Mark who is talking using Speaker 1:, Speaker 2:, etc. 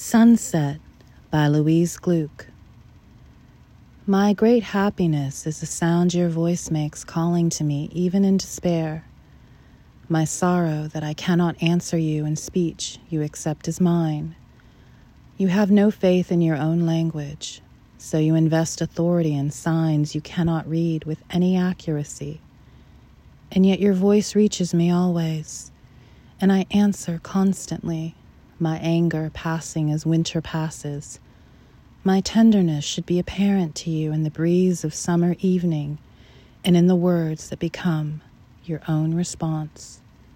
Speaker 1: Sunset by Louise Glück. My great happiness is the sound your voice makes calling to me, even in despair. My sorrow that I cannot answer you in speech you accept as mine. You have no faith in your own language, so you invest authority in signs you cannot read with any accuracy. And yet your voice reaches me always, and I answer constantly my anger passing as winter passes. My tenderness should be apparent to you in the breeze of summer evening and in the words that become your own response.